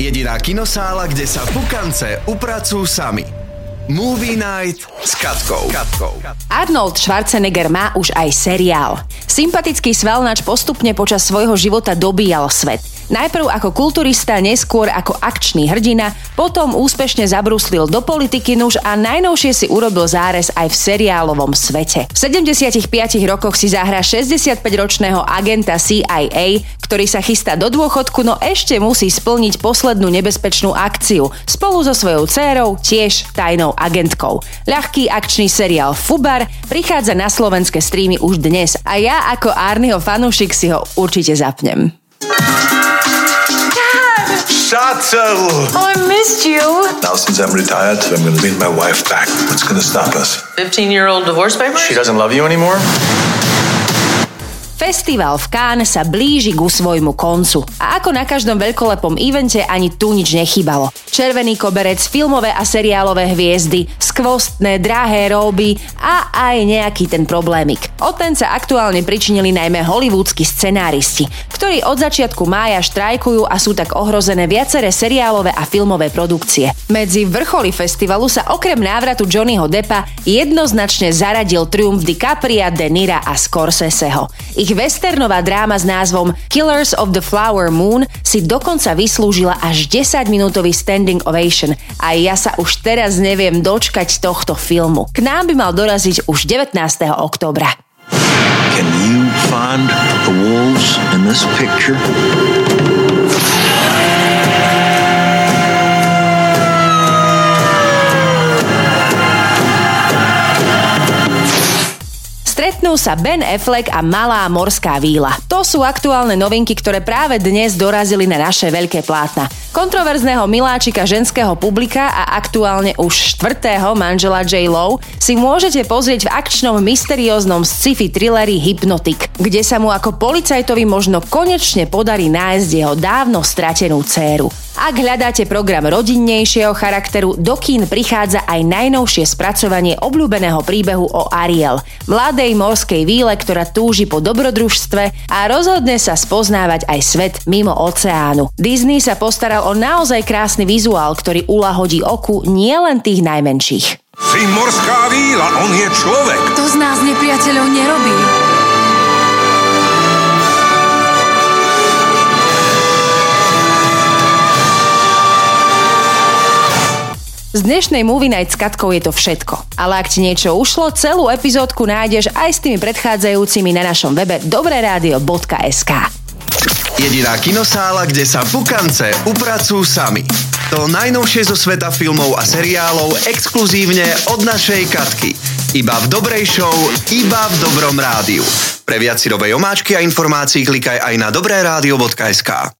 Jediná kinosála, kde sa pukance upracujú sami. Movie Night s Katkou. Katkou. Arnold Schwarzenegger má už aj seriál. Sympatický svalnač postupne počas svojho života dobíjal svet. Najprv ako kulturista, neskôr ako akčný hrdina, potom úspešne zabruslil do politiky nuž a najnovšie si urobil zárez aj v seriálovom svete. V 75 rokoch si zahra 65-ročného agenta CIA, ktorý sa chystá do dôchodku, no ešte musí splniť poslednú nebezpečnú akciu spolu so svojou dcérou, tiež tajnou agentkou. Ľahký akčný seriál Fubar prichádza na slovenské streamy už dnes a ja ako Arnyho fanúšik si ho určite zapnem. Schatzel! Oh, I missed you. Now, since I'm retired, I'm going to bring my wife back. What's going to stop us? 15 year old divorce papers? She doesn't love you anymore? Festival v Cannes sa blíži ku svojmu koncu. A ako na každom veľkolepom evente ani tu nič nechybalo. Červený koberec, filmové a seriálové hviezdy, skvostné, drahé róby a aj nejaký ten problémik. O ten sa aktuálne pričinili najmä hollywoodski scenáristi, ktorí od začiatku mája štrajkujú a sú tak ohrozené viaceré seriálové a filmové produkcie. Medzi vrcholy festivalu sa okrem návratu Johnnyho Deppa jednoznačne zaradil triumf DiCapria, De Nira a Scorseseho. Ich ich westernová dráma s názvom Killers of the Flower Moon si dokonca vyslúžila až 10-minútový standing ovation a ja sa už teraz neviem dočkať tohto filmu. K nám by mal doraziť už 19. oktobra. Can you find the wolves in this picture? Stretnú sa Ben Affleck a Malá morská víla. To sú aktuálne novinky, ktoré práve dnes dorazili na naše veľké plátna. Kontroverzného miláčika ženského publika a aktuálne už štvrtého manžela J. Lo si môžete pozrieť v akčnom mysterióznom sci-fi thrilleri Hypnotic, kde sa mu ako policajtovi možno konečne podarí nájsť jeho dávno stratenú dceru. Ak hľadáte program rodinnejšieho charakteru, do kín prichádza aj najnovšie spracovanie obľúbeného príbehu o Ariel, mladej morskej víle, ktorá túži po dobrodružstve a rozhodne sa spoznávať aj svet mimo oceánu. Disney sa postaral o naozaj krásny vizuál, ktorý ulahodí oku nielen tých najmenších. Si morská víla, on je človek. To z nás nepriateľov nerobí. Z dnešnej Movie Night s Katkou je to všetko. Ale ak ti niečo ušlo, celú epizódku nájdeš aj s tými predchádzajúcimi na našom webe dobreradio.sk. Jediná kinosála, kde sa pukance upracujú sami. To najnovšie zo sveta filmov a seriálov exkluzívne od našej Katky. Iba v dobrej show, iba v dobrom rádiu. Pre viac si omáčky a informácií klikaj aj na dobreradio.sk.